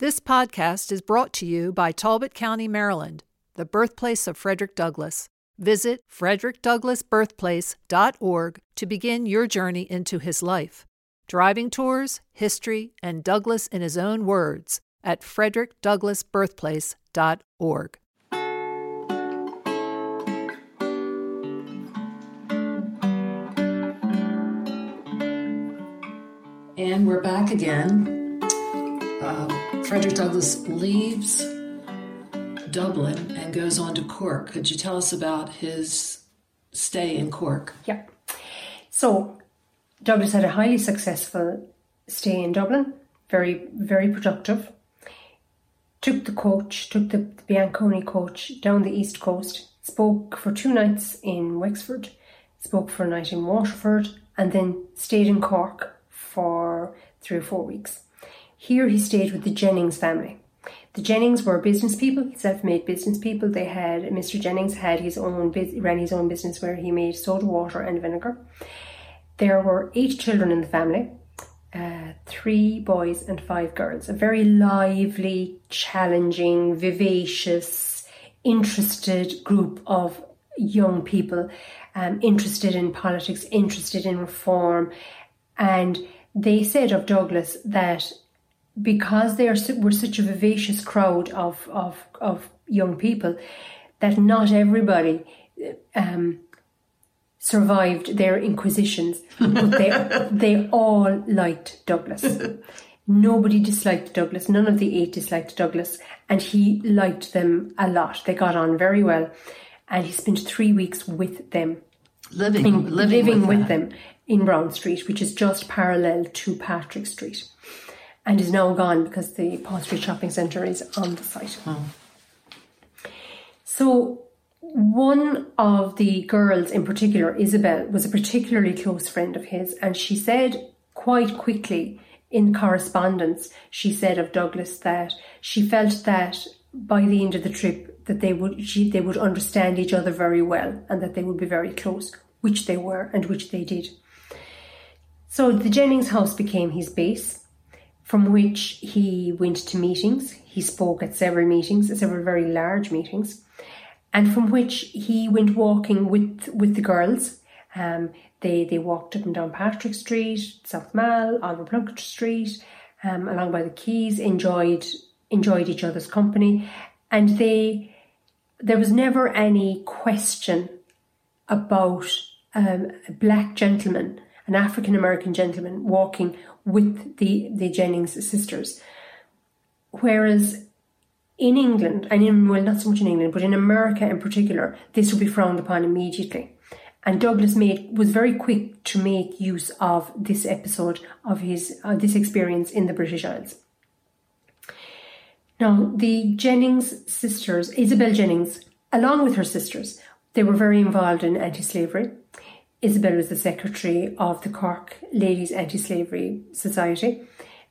This podcast is brought to you by Talbot County, Maryland, the birthplace of Frederick Douglass. Visit frederickdouglassbirthplace.org to begin your journey into his life. Driving tours, history, and Douglass in his own words at frederickdouglassbirthplace.org. And we're back again. Uh, Frederick Douglass leaves Dublin and goes on to Cork. Could you tell us about his stay in Cork? Yeah. So Douglass had a highly successful stay in Dublin, very, very productive. Took the coach, took the, the Bianconi coach down the east coast, spoke for two nights in Wexford, spoke for a night in Waterford, and then stayed in Cork for three or four weeks. Here he stayed with the Jennings family. The Jennings were business people, self-made business people. They had Mr. Jennings had his own ran his own business where he made soda water and vinegar. There were eight children in the family, uh, three boys and five girls. A very lively, challenging, vivacious, interested group of young people, um, interested in politics, interested in reform, and they said of Douglass that because they are, were such a vivacious crowd of, of, of young people, that not everybody um, survived their inquisitions, but they, they all liked Douglass. Nobody disliked Douglass. None of the eight disliked Douglass, and he liked them a lot. They got on very well, and he spent three weeks with them, living, in, living, living with, with them in Brown Street, which is just parallel to Patrick Street and is now gone because the Paul Street Shopping Centre is on the site. Oh. So, one of the girls in particular, Isabel, was a particularly close friend of his, and she said quite quickly in correspondence, she said of Douglass that she felt that by the end of the trip that they would she, they would understand each other very well and that they would be very close, which they were and which they did. So the Jennings house became his base, from which he went to meetings. He spoke at several meetings, several very large meetings, and from which he went walking with with the girls. Um, they they walked up and down Patrick Street, South Mall, Oliver Plunkett Street, um, along by the quays. Enjoyed enjoyed each other's company, and they there was never any question about um, a black gentleman an African American gentleman walking with the, the Jennings sisters. Whereas in England, and in, well, not so much in England, but in America in particular, this would be frowned upon immediately. And Douglass made was very quick to make use of this episode of his uh, this experience in the British Isles. Now, the Jennings sisters, Isabel Jennings, along with her sisters, they were very involved in anti-slavery. Isabel was the secretary of the Cork Ladies Anti Slavery Society.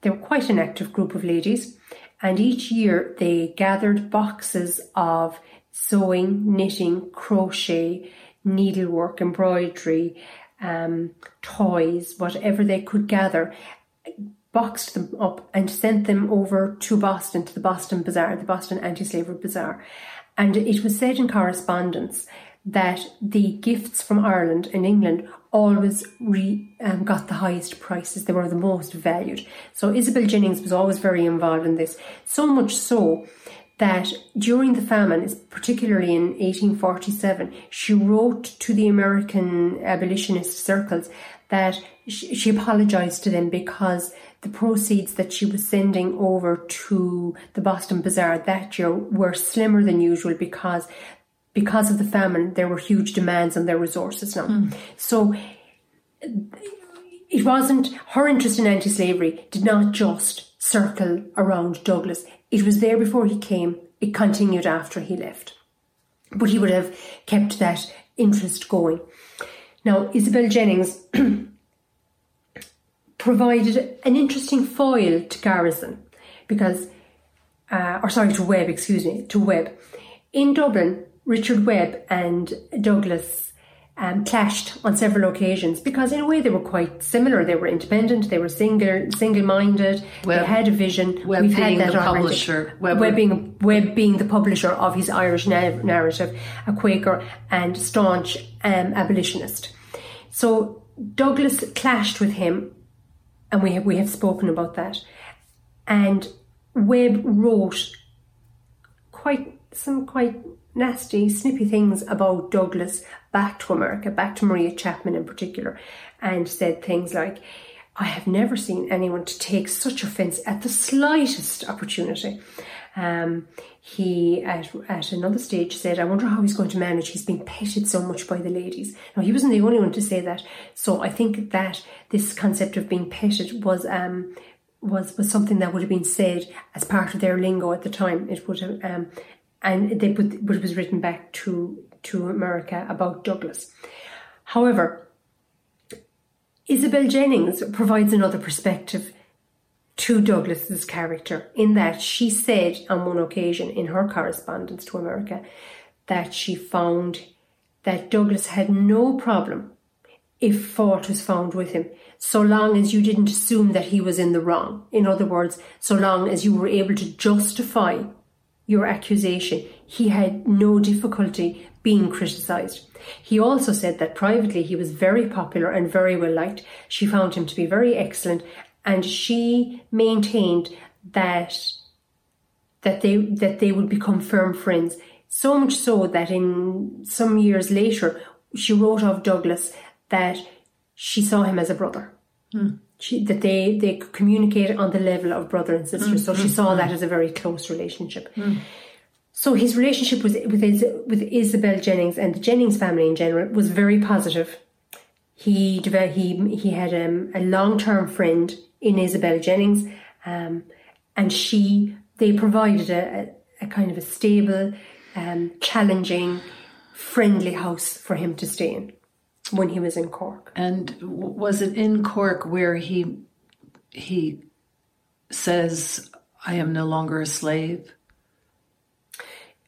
They were quite an active group of ladies, and each year they gathered boxes of sewing, knitting, crochet, needlework, embroidery, um, toys, whatever they could gather, boxed them up and sent them over to Boston, to the Boston Bazaar, the Boston Anti Slavery Bazaar. And it was said in correspondence that the gifts from Ireland and England always re, um, got the highest prices. They were the most valued. So Isabel Jennings was always very involved in this. So much so that during the famine, particularly in 1847, she wrote to the American abolitionist circles that she apologized to them because the proceeds that she was sending over to the Boston Bazaar that year were slimmer than usual because because of the famine, there were huge demands on their resources now. Mm. So it wasn't her interest in anti slavery did not just circle around Douglass. It was there before he came, it continued after he left. But he would have kept that interest going. Now, Isabel Jennings provided an interesting foil to Garrison because, uh, or sorry, to Webb, excuse me, to Webb. In Dublin, Richard Webb and Douglass um, clashed on several occasions because, in a way, they were quite similar. They were independent, they were single, single-minded. Webb- they had a vision. Webb We've being had that the already. publisher, Webb- Webb being Webb being the publisher of his Irish na- narrative, a Quaker and staunch um, abolitionist. So Douglass clashed with him, and we have we have spoken about that. And Webb wrote quite some quite nasty, snippy things about Douglass back to America, back to Maria Chapman in particular, and said things like, I have never seen anyone to take such offence at the slightest opportunity. Um, he, at, at another stage, said, I wonder how he's going to manage. He's being petted so much by the ladies. Now, he wasn't the only one to say that. So I think that this concept of being petted was um, was was something that would have been said as part of their lingo at the time. It would have, um, and they put, it was written back to to America about Douglass. However, Isabel Jennings provides another perspective to Douglass's character in that she said on one occasion in her correspondence to America that she found that Douglass had no problem if fault was found with him, so long as you didn't assume that he was in the wrong. In other words, so long as you were able to justify your accusation, he had no difficulty being criticised. He also said that privately he was very popular and very well liked. She found him to be very excellent, and she maintained that that they that they would become firm friends. So much so that in some years later, she wrote of Douglass that she saw him as a brother. Hmm. She, that they they could communicate on the level of brother and sister. so she saw that as a very close relationship. So his relationship with with, with Isabel Jennings and the Jennings family in general was very positive. He he he had um, a long term friend in Isabel Jennings, um, and she they provided a, a, a kind of a stable, um, challenging, friendly house for him to stay in when he was in Cork. And was it in Cork where he he says, "I am no longer a slave"?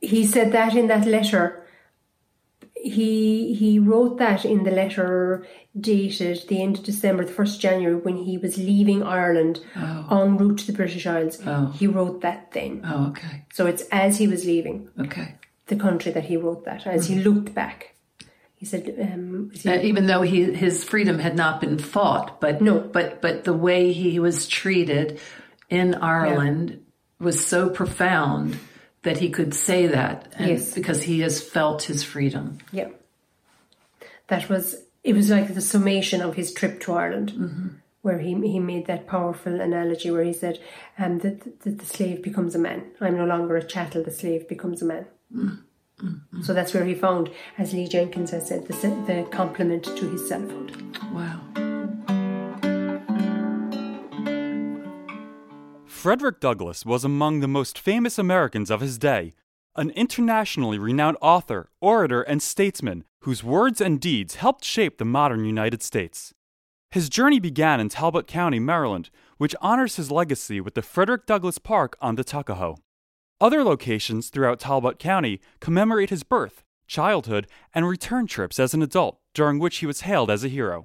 he said that in that letter. He he wrote that in the letter dated the end of December, the first January, when he was leaving Ireland oh. en route to the British Isles. Oh. He wrote that then. Oh, okay, So it's as he was leaving okay. the country that he wrote that. As he mm-hmm. looked back, he said, um, he- Uh, even though he his freedom had not been fought, but No. but but the way he was treated in Ireland was so profound that he could say that, Yes. because he has felt his freedom. yeah, that was it was like the summation of his trip to Ireland. Where he he made that powerful analogy where he said um, that, that the slave becomes a man. I'm no longer a chattel, the slave becomes a man. Mm-hmm. So that's where he found, as Lee Jenkins has said, the, the complement to his selfhood. Wow. Frederick Douglass was among the most famous Americans of his day, an internationally renowned author, orator, and statesman whose words and deeds helped shape the modern United States. His journey began in Talbot County, Maryland, which honors his legacy with the Frederick Douglass Park on the Tuckahoe. Other locations throughout Talbot County commemorate his birth, childhood, and return trips as an adult, during which he was hailed as a hero.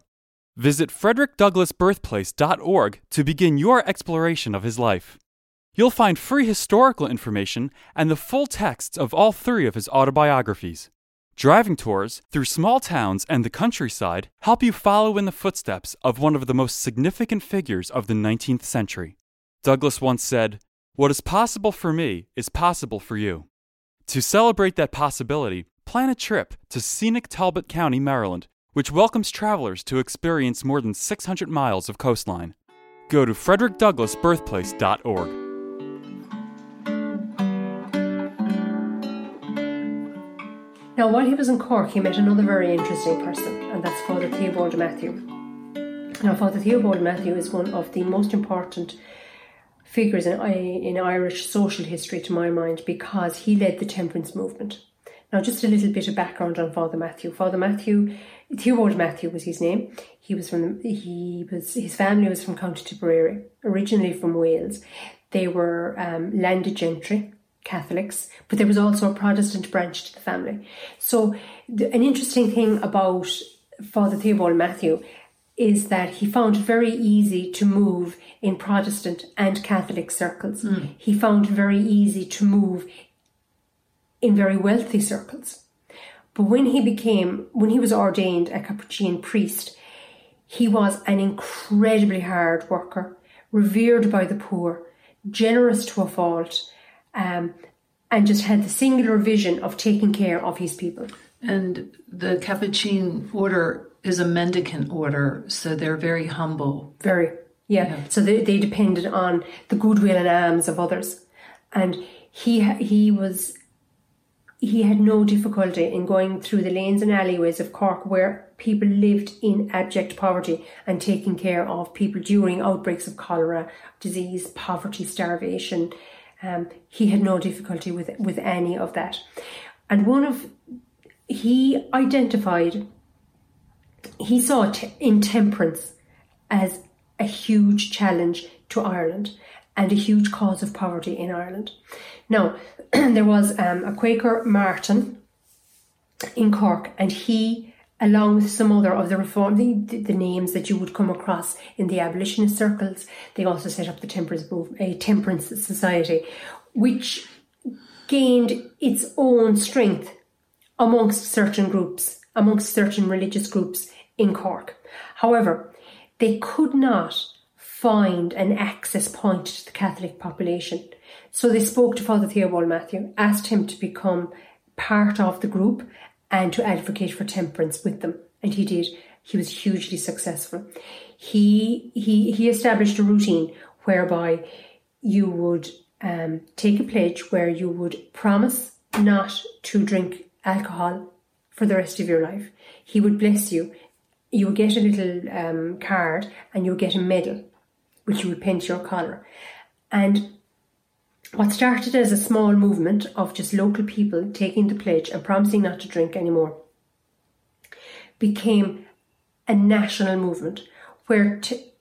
Visit frederickdouglassbirthplace.org to begin your exploration of his life. You'll find free historical information and the full texts of all three of his autobiographies. Driving tours through small towns and the countryside help you follow in the footsteps of one of the most significant figures of the 19th century. Douglass once said, What is possible for me is possible for you. To celebrate that possibility, plan a trip to scenic Talbot County, Maryland, which welcomes travelers to experience more than 600 miles of coastline. Go to frederickdouglassbirthplace.org. Now, while he was in Cork, he met another very interesting person, and that's Father Theobald Mathew. Now, Father Theobald Mathew is one of the most important figures in, in Irish social history, to my mind, because he led the temperance movement. Now, just a little bit of background on Father Mathew. Father Mathew, Theobald Mathew was his name. He was from he was his family was from County Tipperary, originally from Wales. They were um, landed gentry. Catholics, but there was also a Protestant branch to the family. So, the, an interesting thing about Father Theobald Mathew is that he found it very easy to move in Protestant and Catholic circles. Mm. He found it very easy to move in very wealthy circles. But when he became, when he was ordained a Capuchin priest, he was an incredibly hard worker, revered by the poor, generous to a fault, um, and just had the singular vision of taking care of his people. And the Capuchin order is a mendicant order, so they're very humble. Very, yeah. yeah. So they, they depended on the goodwill and alms of others. And he he was he had no difficulty in going through the lanes and alleyways of Cork where people lived in abject poverty and taking care of people during outbreaks of cholera, disease, poverty, starvation. Um, he had no difficulty with with any of that. And one of he identified he saw t- intemperance as a huge challenge to Ireland and a huge cause of poverty in Ireland. Now, there was um, a Quaker Martin in Cork, and he, along with some other of the reform, the, the, names that you would come across in the abolitionist circles, they also set up the Temperance, a Temperance Society, which gained its own strength amongst certain groups, amongst certain religious groups in Cork. However, they could not find an access point to the Catholic population. So they spoke to Father Theobald Mathew, asked him to become part of the group and to advocate for temperance with them. And he did. He was hugely successful. He he he established a routine whereby you would um, take a pledge where you would promise not to drink alcohol for the rest of your life. He would bless you you would get a little um, card and you would get a medal, which you would pin to your collar. And what started as a small movement of just local people taking the pledge and promising not to drink anymore became a national movement where t-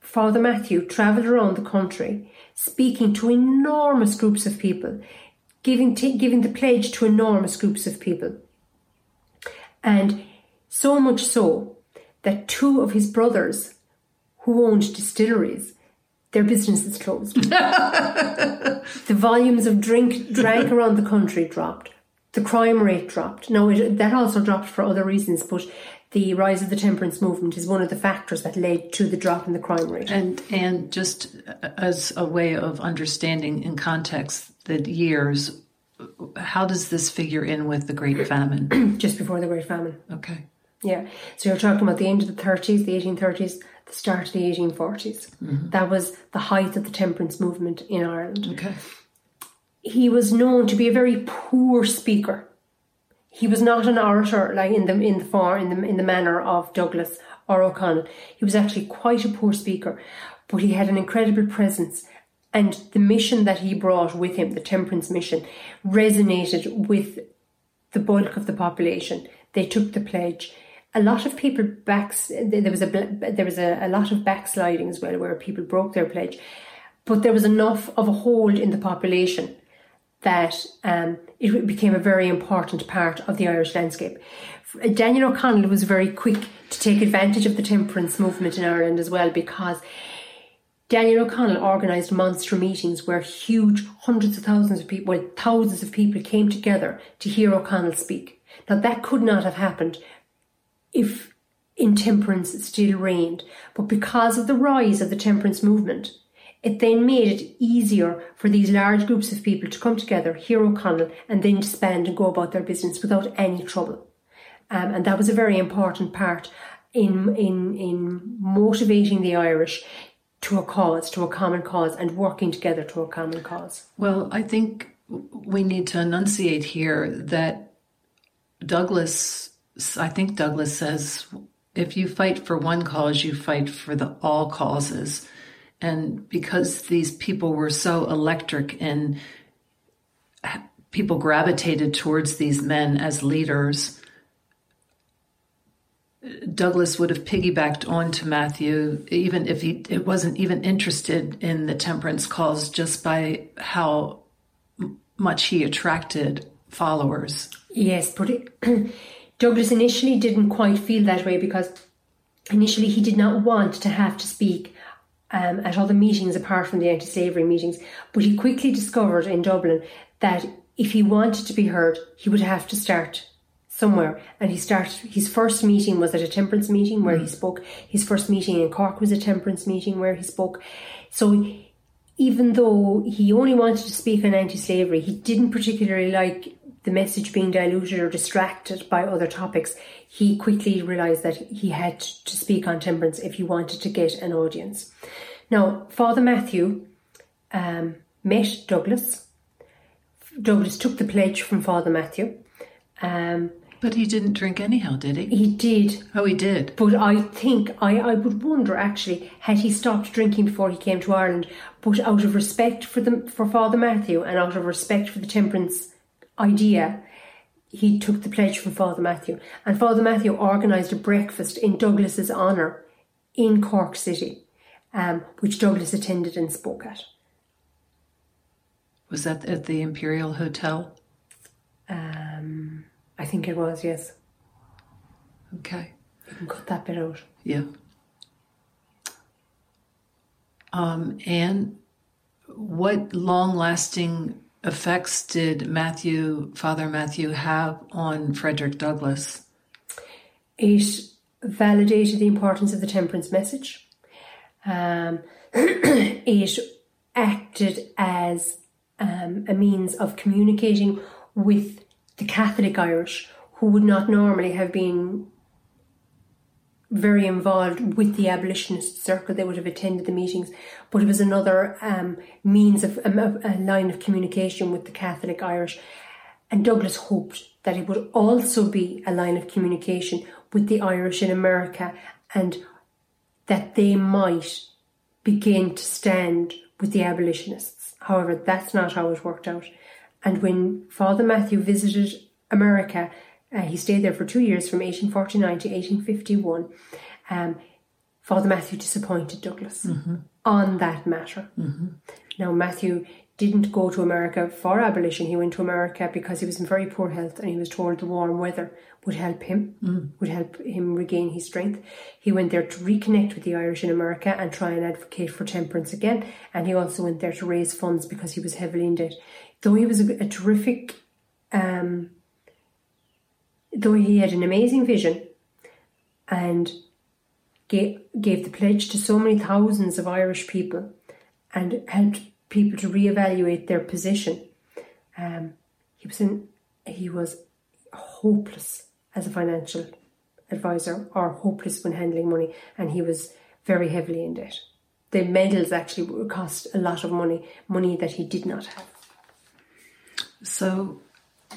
Father Mathew travelled around the country speaking to enormous groups of people, giving, t- giving the pledge to enormous groups of people. And so much so that two of his brothers who owned distilleries their businesses closed. the volumes of drink drank around the country dropped. The crime rate dropped. Now, it, that also dropped for other reasons, but the rise of the temperance movement is one of the factors that led to the drop in the crime rate. And and just as a way of understanding in context the years, how does this figure in with the Great Famine? just before the Great Famine. Okay. Yeah. So you're talking about the end of the 30s, the 1830s, the start of the 1840s. Mm-hmm. That was the height of the temperance movement in Ireland. Okay. He was known to be a very poor speaker. He was not an orator like in the in the far in the in the manner of Douglass or O'Connell. He was actually quite a poor speaker, but he had an incredible presence and the mission that he brought with him, the temperance mission, resonated with the bulk of the population. They took the pledge a lot of people backs there was a there was a, a lot of backsliding as well where people broke their pledge but there was enough of a hold in the population that um, it became a very important part of the Irish landscape. Daniel O'Connell was very quick to take advantage of the temperance movement in Ireland as well because Daniel O'Connell organised monster meetings where huge hundreds of thousands of people, well, thousands of people came together to hear O'Connell speak. Now that could not have happened if intemperance still reigned. But because of the rise of the temperance movement, it then made it easier for these large groups of people to come together, hear O'Connell, and then disband and go about their business without any trouble. Um, and that was a very important part in, in, in motivating the Irish to a cause, to a common cause, and working together to a common cause. Well, I think we need to enunciate here that Douglass I think Douglass says if you fight for one cause, you fight for the all causes. And because these people were so electric and people gravitated towards these men as leaders, Douglass would have piggybacked onto Mathew, even if he it wasn't even interested in the temperance cause, just by how much he attracted followers. Yes, but it, Douglass initially didn't quite feel that way because initially he did not want to have to speak um, at other meetings apart from the anti slavery meetings. But he quickly discovered in Dublin that if he wanted to be heard, he would have to start somewhere. And he started, his first meeting was at a temperance meeting where he spoke. His first meeting in Cork was a temperance meeting where he spoke. So even though he only wanted to speak on anti slavery, he didn't particularly like the message being diluted or distracted by other topics. He quickly realised that he had to speak on temperance if he wanted to get an audience. Now, Father Mathew um, met Douglass. Douglass took the pledge from Father Mathew. Um, But he didn't drink anyhow, did he? he did Oh, he did. But I think I, I would wonder actually had he stopped drinking before he came to Ireland, but out of respect for the for Father Mathew and out of respect for the temperance idea, he took the pledge from Father Mathew. And Father Mathew organised a breakfast in Douglass's honour in Cork City, um, which Douglass attended and spoke at. Was that at the Imperial Hotel? I think it was, yes. Okay. You can cut that bit out. Yeah. Um, and what long lasting effects did Mathew, Father Mathew, have on Frederick Douglass? It validated the importance of the temperance message. Um, it acted as um, a means of communicating with the Catholic Irish, who would not normally have been very involved with the abolitionist circle. They would have attended the meetings, but it was another um, means of um, a line of communication with the Catholic Irish. And Douglass hoped that it would also be a line of communication with the Irish in America and that they might begin to stand with the abolitionists. However, that's not how it worked out. And when Father Mathew visited America, uh, he stayed there for two years from 1849 to 1851. Um, Father Mathew disappointed Douglass on that matter. Now, Mathew didn't go to America for abolition. He went to America because he was in very poor health and he was told the warm weather would help him, would help him regain his strength. He went there to reconnect with the Irish in America and try and advocate for temperance again. And he also went there to raise funds because he was heavily in debt. Though he was a, a terrific, um, though he had an amazing vision and gave, gave the pledge to so many thousands of Irish people and helped people to reevaluate their position. Um, he was in, he was hopeless as a financial advisor or hopeless when handling money, and he was very heavily in debt. The medals actually cost a lot of money, money that he did not have. So,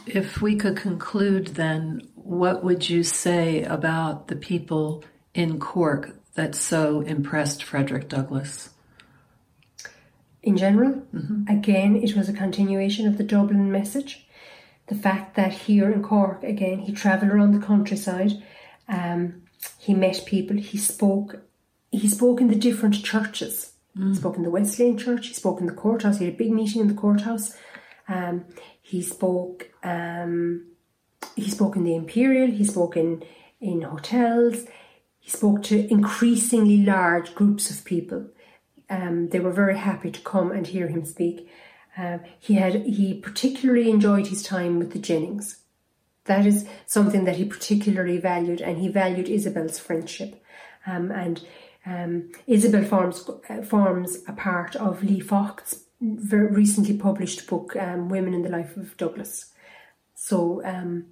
if we could conclude then, what would you say about the people in Cork that so impressed Frederick Douglass? in general. Again, it was a continuation of the Dublin message. The fact that here in Cork, again, he travelled around the countryside, um, he met people, he spoke, he spoke in the different churches. He spoke in the Wesleyan Church, he spoke in the courthouse, he had a big meeting in the courthouse. Um, he spoke um, he spoke in the Imperial, he spoke in, in hotels, he spoke to increasingly large groups of people um, they were very happy to come and hear him speak. Um, he had he particularly enjoyed his time with the Jennings. That is something that he particularly valued, and he valued Isabel's friendship. Um, and um, Isabel forms uh, forms a part of Leigh Fought's very recently published book, um, "Women in the Life of Douglass." So um,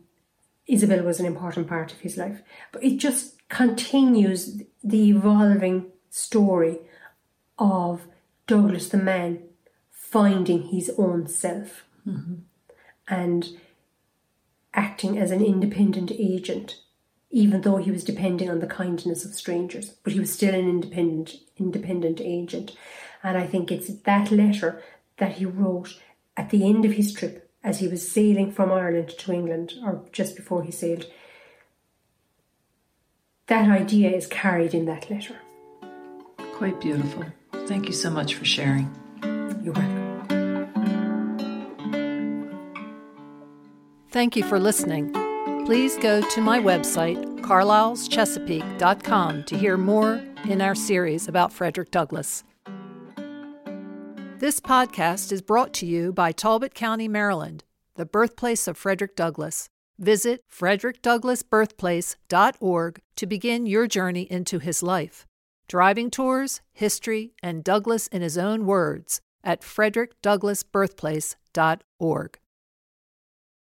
Isabel was an important part of his life, but it just continues the evolving story of Douglass the man finding his own self and acting as an independent agent, even though he was depending on the kindness of strangers, but he was still an independent independent agent. And I think it's that letter that he wrote at the end of his trip as he was sailing from Ireland to England, or just before he sailed. That idea is carried in that letter. Quite beautiful. Thank you so much for sharing. You're welcome. Thank you for listening. Please go to my website, carlyleschesapeake.com, to hear more in our series about Frederick Douglass. This podcast is brought to you by Talbot County, Maryland, the birthplace of Frederick Douglass. Visit frederickdouglassbirthplace.org to begin your journey into his life. Driving tours, history, and Douglass in his own words at frederickdouglassbirthplace.org.